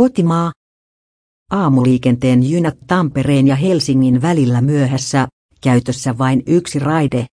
Kotimaa. Aamuliikenteen jynät Tampereen ja Helsingin välillä myöhässä, käytössä vain yksi raide,